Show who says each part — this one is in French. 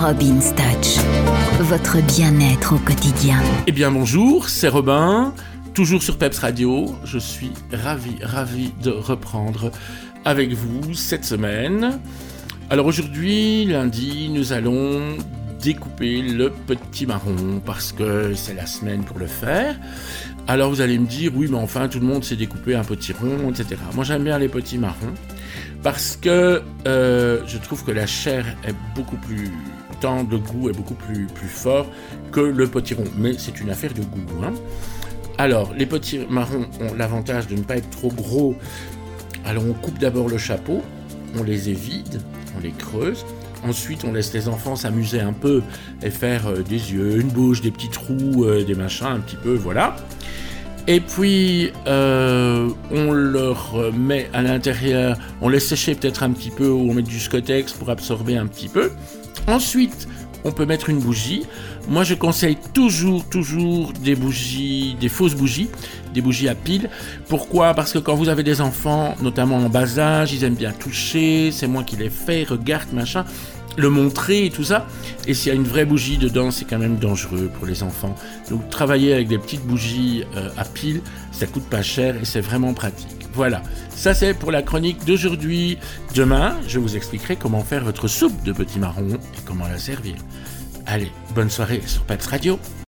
Speaker 1: Robin Touch, votre bien-être au quotidien.
Speaker 2: Eh bien bonjour, c'est Robin, toujours sur Peps Radio. Je suis ravi, ravi de reprendre avec vous cette semaine. Alors aujourd'hui, lundi, nous allons découper le petit marron parce que c'est la semaine pour le faire. Alors vous allez me dire, oui, mais enfin tout le monde sait découper un petit rond, etc. Moi j'aime bien les petits marrons parce que euh, je trouve que la chair est beaucoup plus tendre, le goût est beaucoup plus, plus fort que le potiron. Mais c'est une affaire de goût. Hein. Alors, les petits marrons ont l'avantage de ne pas être trop gros. Alors, on coupe d'abord le chapeau, on les évide, on les creuse. Ensuite, on laisse les enfants s'amuser un peu et faire euh, des yeux, une bouche, des petits trous, euh, des machins, un petit peu, voilà. Et puis, euh, on leur met à l'intérieur, on laisse sécher peut-être un petit peu, ou on met du scotex pour absorber un petit peu. Ensuite, on peut mettre une bougie. Moi, je conseille toujours, toujours des bougies, des fausses bougies, des bougies à pile. Pourquoi? Parce que quand vous avez des enfants, notamment en bas âge, ils aiment bien toucher, c'est moi qui les fais, regarde, machin le montrer et tout ça. Et s'il y a une vraie bougie dedans, c'est quand même dangereux pour les enfants. Donc travailler avec des petites bougies euh, à pile, ça coûte pas cher et c'est vraiment pratique. Voilà, ça c'est pour la chronique d'aujourd'hui. Demain, je vous expliquerai comment faire votre soupe de petits marrons et comment la servir. Allez, bonne soirée sur Pax Radio.